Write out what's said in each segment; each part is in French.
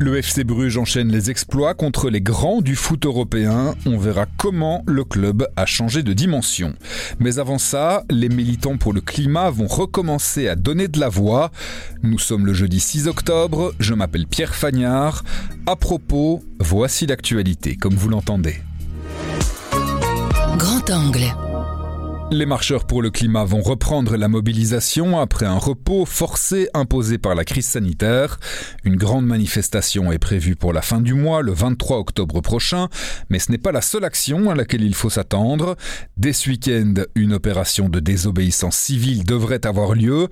Le FC Bruges enchaîne les exploits contre les grands du foot européen. On verra comment le club a changé de dimension. Mais avant ça, les militants pour le climat vont recommencer à donner de la voix. Nous sommes le jeudi 6 octobre. Je m'appelle Pierre Fagnard. À propos, voici l'actualité, comme vous l'entendez. Grand angle. Les marcheurs pour le climat vont reprendre la mobilisation après un repos forcé imposé par la crise sanitaire. Une grande manifestation est prévue pour la fin du mois, le 23 octobre prochain, mais ce n'est pas la seule action à laquelle il faut s'attendre. Dès ce week-end, une opération de désobéissance civile devrait avoir lieu.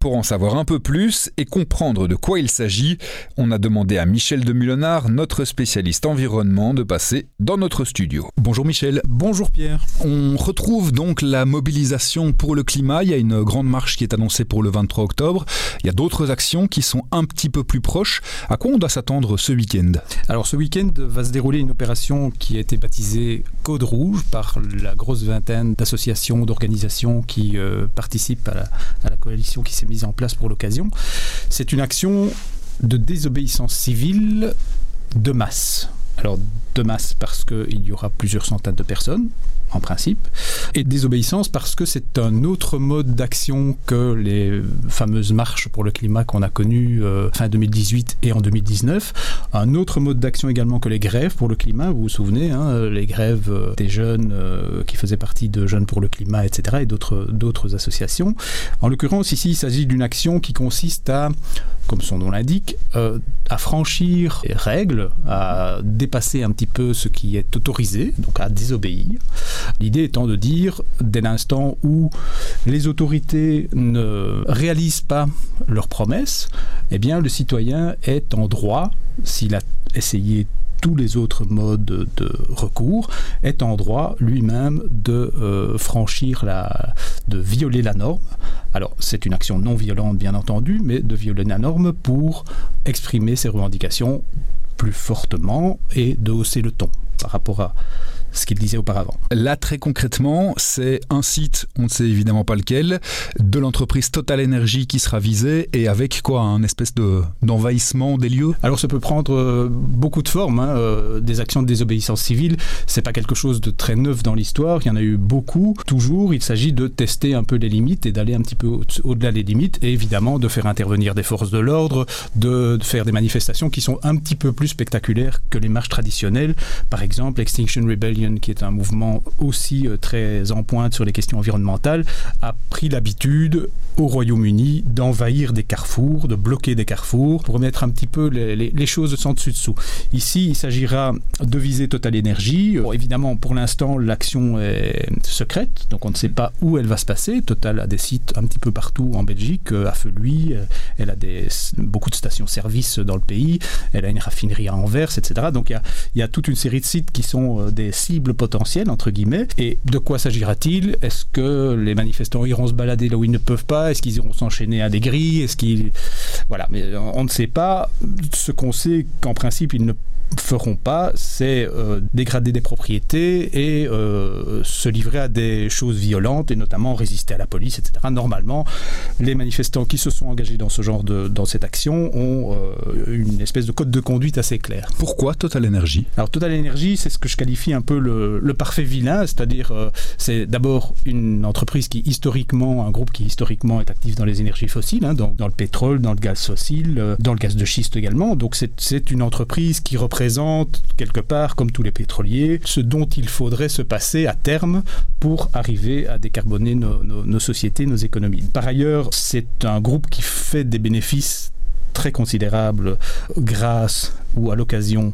Pour en savoir un peu plus et comprendre de quoi il s'agit, on a demandé à Michel de Mulonard, notre spécialiste environnement, de passer dans notre studio. Bonjour Michel. Bonjour Pierre. On retrouve donc la mobilisation pour le climat. Il y a une grande marche qui est annoncée pour le 23 octobre. Il y a d'autres actions qui sont un petit peu plus proches. À quoi on doit s'attendre ce week-end? Alors ce week-end va se dérouler une opération qui a été baptisée Code Rouge par la grosse vingtaine d'associations, d'organisations qui euh, participent à la, à la coalition qui s'est mise en place pour l'occasion. C'est une action de désobéissance civile de masse. Alors de masse parce qu'il y aura plusieurs centaines de personnes, en principe, et désobéissance parce que c'est un autre mode d'action que les fameuses marches pour le climat qu'on a connues euh, fin 2018 et en 2019. Un autre mode d'action également que les grèves pour le climat, vous vous souvenez, hein, les grèves euh, des jeunes euh, qui faisaient partie de Jeunes pour le climat, etc., et d'autres associations. En l'occurrence, ici, il s'agit d'une action qui consiste à, comme son nom l'indique, à franchir les règles, à dépasser un petit peu ce qui est autorisé, donc à désobéir. L'idée étant de dire, dès l'instant où les autorités ne réalisent pas leurs promesses, eh bien le citoyen est en droit, s'il a essayé tous les autres modes de recours, est en droit lui-même de euh, franchir la, de violer la norme. Alors c'est une action non violente bien entendu, mais de violer la norme pour exprimer ses revendications plus fortement et de hausser le ton par rapport à ce qu'il disait auparavant. Là, très concrètement, c'est un site, on ne sait évidemment pas lequel, de l'entreprise Total Energy qui sera visé et avec quoi Un espèce de, d'envahissement des lieux Alors, ça peut prendre euh, beaucoup de formes. Hein, euh, des actions de désobéissance civile, c'est pas quelque chose de très neuf dans l'histoire. Il y en a eu beaucoup. Toujours, il s'agit de tester un peu les limites et d'aller un petit peu au-delà des limites et évidemment de faire intervenir des forces de l'ordre, de faire des manifestations qui sont un petit peu plus spectaculaires que les marches traditionnelles. Par exemple, Extinction Rebellion qui est un mouvement aussi euh, très en pointe sur les questions environnementales, a pris l'habitude au Royaume-Uni d'envahir des carrefours, de bloquer des carrefours, pour mettre un petit peu les, choses sans dessus dessous. Ici, il s'agira de viser Total Energy. Évidemment, pour l'instant, l'action est secrète, donc on ne sait pas où elle va se passer. Total a des sites un petit peu partout en Belgique, à Feluy, elle a beaucoup de stations-service dans le pays, elle a une raffinerie à Anvers, etc. Donc il y a, il y a toute une série de sites qui sont euh, des cibles potentielles, entre guillemets. Et de quoi s'agira-t-il? Est-ce que les manifestants iront se balader là où ils ne peuvent pas? Est-ce qu'ils iront s'enchaîner à des grilles? Est-ce qu'ils... Voilà, mais on ne sait pas. Ce qu'on sait qu'en principe, ils ne feront pas, c'est euh, dégrader des propriétés et euh, se livrer à des choses violentes et notamment résister à la police, etc. Normalement, les manifestants qui se sont engagés dans ce genre de dans cette action ont euh, une espèce de code de conduite assez clair. Pourquoi Total Energy? Alors Total Energy, c'est ce que je qualifie un peu le, le parfait vilain, c'est-à-dire c'est d'abord une entreprise qui historiquement, un groupe qui historiquement est actif dans les énergies fossiles, hein, donc dans le pétrole, dans le gaz fossile, dans le gaz de schiste également. Donc c'est une entreprise qui représente représente quelque part, comme tous les pétroliers, ce dont il faudrait se passer à terme pour arriver à décarboner nos, sociétés, nos économies. Par ailleurs, c'est un groupe qui fait des bénéfices très considérable grâce ou à l'occasion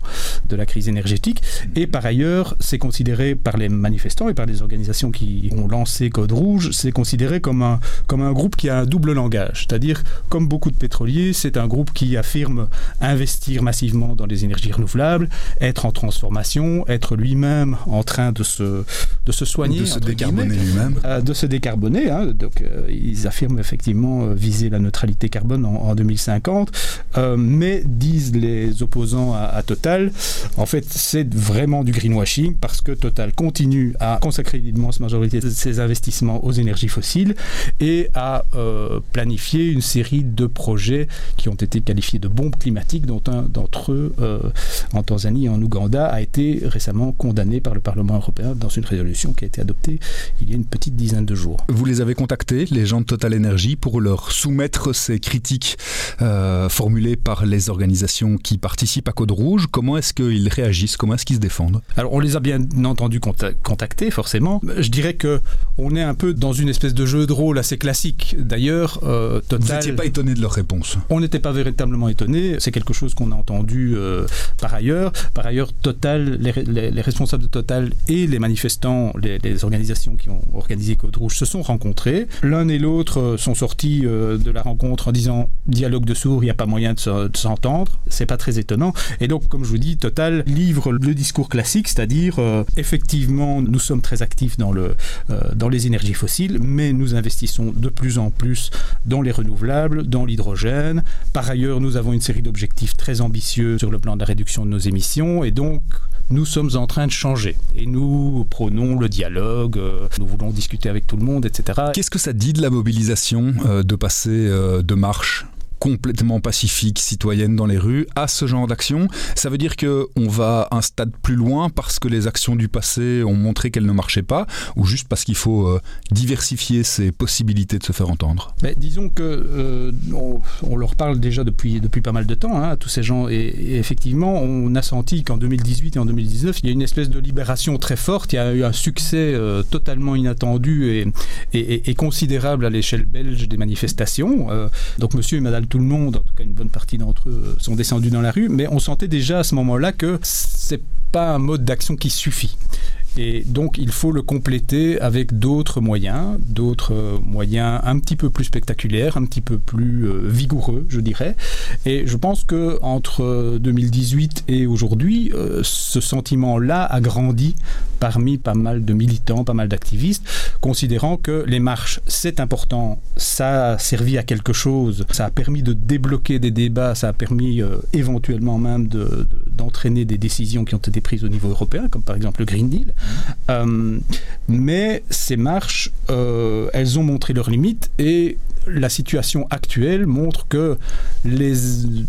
de la crise énergétique. Et par ailleurs, c'est considéré par les manifestants et par les organisations qui ont lancé Code Rouge, c'est considéré comme un, comme un groupe qui a un double langage. C'est-à-dire, comme beaucoup de pétroliers, c'est un groupe qui affirme investir massivement dans les énergies renouvelables, être en transformation, être lui-même en train de se, de se soigner. De se décarboner lui-même. Euh, de se décarboner. Hein. Donc, euh, ils affirment effectivement euh, viser la neutralité carbone en, en 2050. Euh, mais disent les opposants à, à Total, en fait, c'est vraiment du greenwashing parce que Total continue à consacrer l'immense majorité de ses investissements aux énergies fossiles et à euh, planifier une série de projets qui ont été qualifiés de bombes climatiques, dont un d'entre eux euh, en Tanzanie et en Ouganda a été récemment condamné par le Parlement européen dans une résolution qui a été adoptée il y a une petite dizaine de jours. Vous les avez contactés, les gens de Total Energy, pour leur soumettre ces critiques euh, formulées par les organisations qui participent à Code Rouge. Comment est-ce qu'ils réagissent? Comment est-ce qu'ils se défendent? Alors, on les a bien entendu contacter, forcément. Je dirais que on est un peu dans une espèce de jeu de rôle assez classique. D'ailleurs, euh, Total. Vous n'étiez pas étonné de leur réponse? On n'était pas véritablement étonné. C'est quelque chose qu'on a entendu euh, par ailleurs. Par ailleurs, Total, les, les, les, responsables de Total et les manifestants, les, les, organisations qui ont organisé Code Rouge se sont rencontrés. L'un et l'autre euh, sont sortis de la rencontre en disant dialogue de sourds, il n'y a pas moyen de s'entendre. C'est pas très étonnant. Et donc, comme je vous dis, Total livre le discours classique, c'est-à-dire euh, effectivement, nous sommes très actifs dans, le, euh, dans les énergies fossiles, mais nous investissons de plus en plus dans les renouvelables, dans l'hydrogène. Par ailleurs, nous avons une série d'objectifs très ambitieux sur le plan de la réduction de nos émissions, et donc nous sommes en train de changer. Et nous prenons le dialogue, euh, nous voulons discuter avec tout le monde, etc. Qu'est-ce que ça dit de la mobilisation de passer de marche? Complètement pacifique, citoyenne dans les rues, à ce genre d'action. Ça veut dire que on va un stade plus loin parce que les actions du passé ont montré qu'elles ne marchaient pas, ou juste parce qu'il faut euh, diversifier ses possibilités de se faire entendre. Mais disons que euh, on, leur parle déjà depuis depuis pas mal de temps hein, tous ces gens, et, effectivement, on a senti qu'en 2018 et en 2019, il y a une espèce de libération très forte. Il y a eu un succès euh, totalement inattendu et, et, considérable à l'échelle belge des manifestations. Donc, Monsieur Madame tout le monde, en tout cas une bonne partie d'entre eux, sont descendus dans la rue, mais on sentait déjà à ce moment-là que c'est pas un mode d'action qui suffit. Et donc, il faut le compléter avec d'autres moyens, d'autres moyens un petit peu plus spectaculaires, un petit peu plus euh, vigoureux, je dirais. Et je pense que entre 2018 et aujourd'hui, euh, ce sentiment-là a grandi parmi pas mal de militants, pas mal d'activistes, considérant que les marches, c'est important, ça a servi à quelque chose, ça a permis de débloquer des débats, ça a permis euh, éventuellement même d'entraîner de, de, des décisions qui ont été prises au niveau européen, comme par exemple le Green Deal. Euh, mais ces marches, euh, elles ont montré leurs limites et la situation actuelle montre que les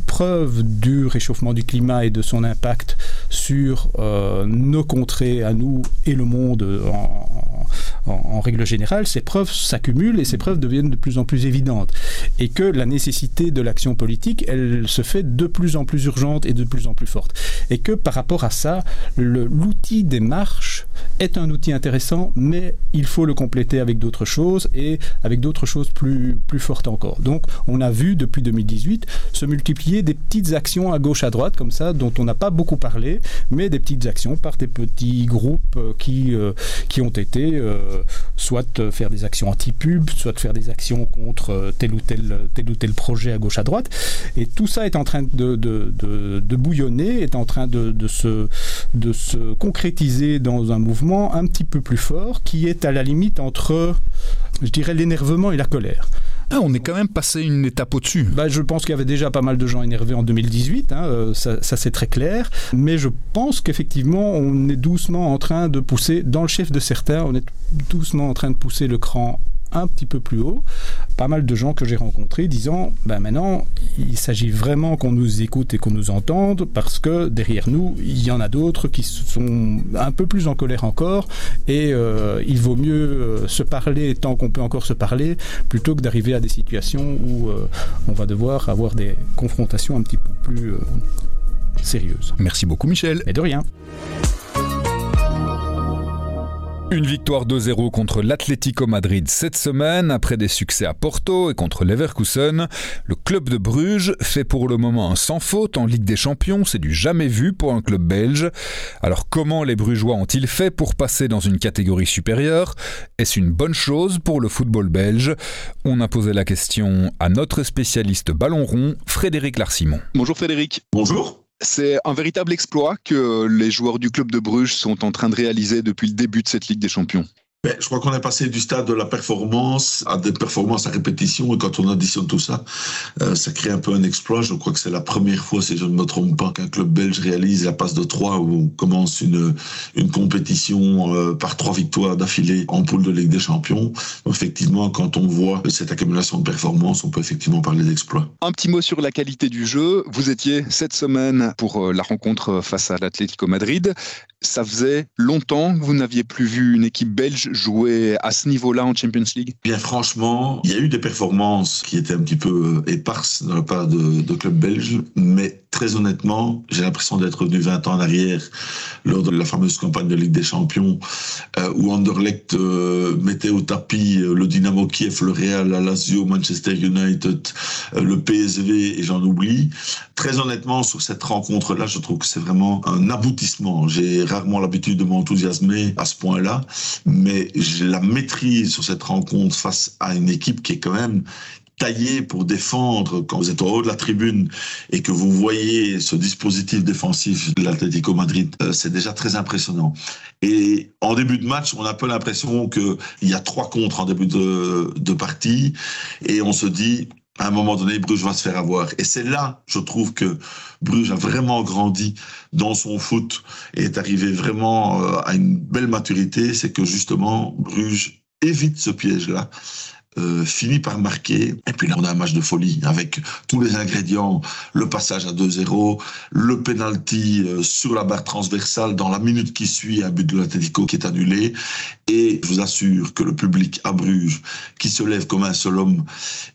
preuves du réchauffement du climat et de son impact sur euh, nos contrées à nous et le monde en, en, règle générale, ces preuves s'accumulent et ces preuves deviennent de plus en plus évidentes. Et que la nécessité de l'action politique, elle se fait de plus en plus urgente et de plus en plus forte. Et que par rapport à ça, l'outil des marches est un outil intéressant, mais il faut le compléter avec d'autres choses et avec d'autres choses plus, plus fortes encore. Donc on a vu depuis 2018 se multiplier des petites actions à gauche à droite comme ça dont on n'a pas beaucoup parlé, mais des petites actions par des petits groupes qui, euh, qui ont été euh, soit faire des actions anti-pub, soit faire des actions contre tel ou tel, tel ou tel projet à gauche à droite. Et tout ça est en train de, de, de, de bouillonner, est en train de, de, se, de se concrétiser dans un mouvement un petit peu plus fort qui est à la limite entre, je dirais, l'énervement et la colère. Ah, on est quand même passé une étape au-dessus. Bah, je pense qu'il y avait déjà pas mal de gens énervés en 2018, hein, euh, ça, ça c'est très clair. Mais je pense qu'effectivement, on est doucement en train de pousser, dans le chef de certains, on est doucement en train de pousser le cran un petit peu plus haut, pas mal de gens que j'ai rencontrés disant ben maintenant il s'agit vraiment qu'on nous écoute et qu'on nous entende parce que derrière nous il y en a d'autres qui sont un peu plus en colère encore et euh, il vaut mieux euh, se parler tant qu'on peut encore se parler plutôt que d'arriver à des situations où euh, on va devoir avoir des confrontations un petit peu plus sérieuses. Merci beaucoup Michel. Et de rien. Une victoire 2-0 contre l'Atlético Madrid cette semaine, après des succès à Porto et contre Leverkusen. Le club de Bruges fait pour le moment un sans faute en Ligue des Champions, c'est du jamais vu pour un club belge. Alors comment les Brugeois ont-ils fait pour passer dans une catégorie supérieure? Est-ce une bonne chose pour le football belge? On a posé la question à notre spécialiste ballon rond, Frédéric Larsimon. Bonjour Frédéric. Bonjour. C'est un véritable exploit que les joueurs du club de Bruges sont en train de réaliser depuis le début de cette Ligue des Champions. Ben, je crois qu'on est passé du stade de la performance à des performances à répétition et quand on additionne tout ça, euh, ça crée un peu un exploit. Je crois que c'est la première fois, si je ne me trompe pas, qu'un club belge réalise la passe de 3 où on commence une, une compétition euh, par trois victoires d'affilée en poule de Ligue des Champions. effectivement, quand on voit cette accumulation de performances, on peut effectivement parler d'exploit. Un petit mot sur la qualité du jeu. Vous étiez cette semaine pour euh, la rencontre face à l'Atlético Madrid. Ça faisait longtemps que vous n'aviez plus vu une équipe belge jouer à ce niveau-là en Champions League? Bien franchement, il y a eu des performances qui étaient un petit peu euh, éparses dans la part de, de clubs belges, mais très honnêtement, j'ai l'impression d'être revenu 20 ans en arrière lors de la fameuse campagne de Ligue des Champions euh, où Anderlecht euh, mettait au tapis le Dynamo Kiev, le Real, la Lazio, Manchester United, le PSV et j'en oublie. Très honnêtement, sur cette rencontre-là, je trouve que c'est vraiment un aboutissement. J'ai rarement l'habitude de m'enthousiasmer à ce point-là, mais la maîtrise sur cette rencontre face à une équipe qui est quand même taillée pour défendre quand vous êtes au haut de la tribune et que vous voyez ce dispositif défensif de l'Atlético Madrid, euh, c'est déjà très impressionnant. Et en début de match, on a un peu l'impression qu'il y a trois contre en début de partie et on se dit à un moment donné, Bruges va se faire avoir. Et c'est là, je trouve que Bruges a vraiment grandi dans son foot et est arrivé vraiment euh, à une belle maturité. C'est que justement, Bruges évite ce piège-là. Euh, finit par marquer. Et puis là, on a un match de folie avec tous les ingrédients. Le passage à 2-0, le penalty euh, sur la barre transversale dans la minute qui suit, un but de l'Atletico qui est annulé. Et je vous assure que le public à Bruges, qui se lève comme un seul homme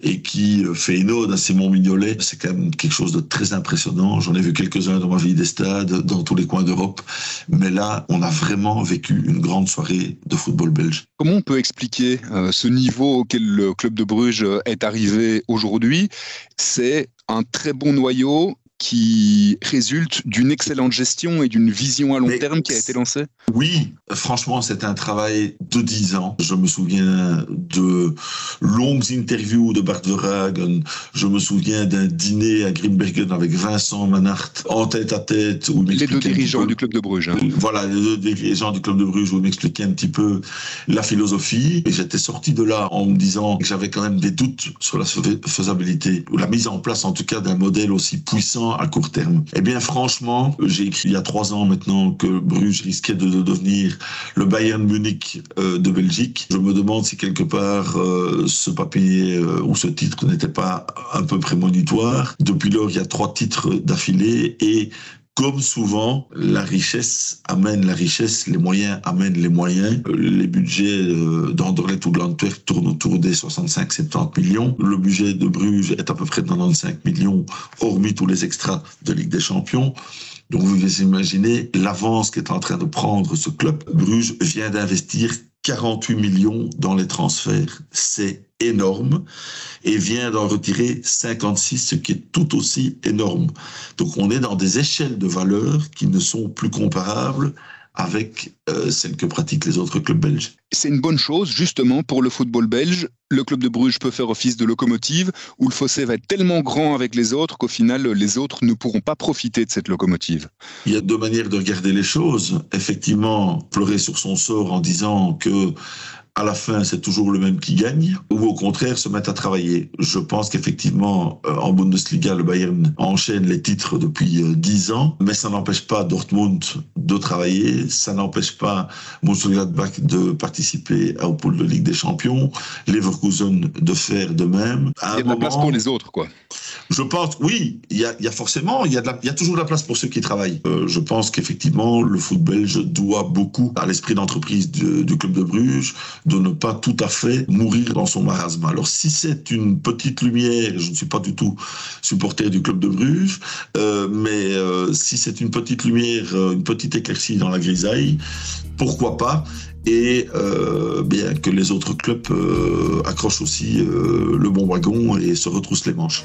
et qui euh, fait une ode à Simon Mignolet, c'est quand même quelque chose de très impressionnant. J'en ai vu quelques-uns dans ma vie des stades, dans tous les coins d'Europe. Mais là, on a vraiment vécu une grande soirée de football belge. Comment on peut expliquer euh, ce niveau auquel le club de Bruges est arrivé aujourd'hui? C'est un très bon noyau qui résulte d'une excellente gestion et d'une vision à long Mais terme qui a été lancée Oui, franchement, c'est un travail de 10 ans. Je me souviens de longues interviews de Bart Verhagen. Je me souviens d'un dîner à Grimbergen avec Vincent Manhart en tête à tête. Où Les deux dirigeants peu- du club de Bruges. hein. Voilà, les deux dirigeants du club de Bruges où ils m'expliquaient un petit peu la philosophie. Et j'étais sorti de là en me disant que j'avais quand même des doutes sur la fais- faisabilité ou la mise en place en tout cas d'un modèle aussi puissant à court terme. Eh bien franchement, j'ai écrit il y a trois ans maintenant que Bruges risquait de, de devenir le Bayern Munich euh, de Belgique. Je me demande si quelque part euh, ce papier euh, ou ce titre n'était pas un peu prémonitoire. Depuis lors, il y a trois titres d'affilée et comme souvent, la richesse amène la richesse, les moyens amènent les moyens. Euh, Les budgets euh, d'Anderlecht ou de l'Antwerp tournent autour des 65-70 millions. Le budget de Bruges est à peu près de 95 millions, hormis tous les extras de Ligue des Champions. Donc vous imaginez l'avance qu'est en train de prendre ce club. Bruges vient d'investir 48 millions dans les transferts. C'est énorme et vient d'en retirer 56, ce qui est tout aussi énorme. Donc on est dans des échelles de valeur qui ne sont plus comparables avec euh, celles que pratiquent les autres clubs belges. C'est une bonne chose, justement, pour le football belge. Le club de Bruges peut faire office de locomotive, où le fossé va être tellement grand avec les autres qu'au final, les autres ne pourront pas profiter de cette locomotive. Il y a deux manières de regarder les choses. Effectivement, pleurer sur son sort en disant que à la fin, c'est toujours le même qui gagne, ou au contraire, se mettre à travailler. Je pense qu'effectivement, euh, en Bundesliga, le Bayern enchaîne les titres depuis euh, 10 ans, mais ça n'empêche pas Dortmund de travailler, ça n'empêche pas Mönchengladbach de participer au pôle de Ligue des Champions, Leverkusen de faire de même. À Il y a de la place pour les autres, quoi. je pense, oui, il y a, il y a forcément, il y a, de la- il y a toujours de la place pour ceux qui travaillent. Euh, je pense qu'effectivement, le foot belge doit beaucoup à l'esprit d'entreprise du, du club de Bruges, de ne pas tout à fait mourir dans son marasme. Alors si c'est une petite lumière, je ne suis pas du tout supporter du club de Bruges, euh, mais euh, si c'est une petite lumière, euh, une petite éclaircie dans la grisaille, pourquoi pas? Et bien que les autres clubs accrochent aussi le bon wagon et se retroussent les manches.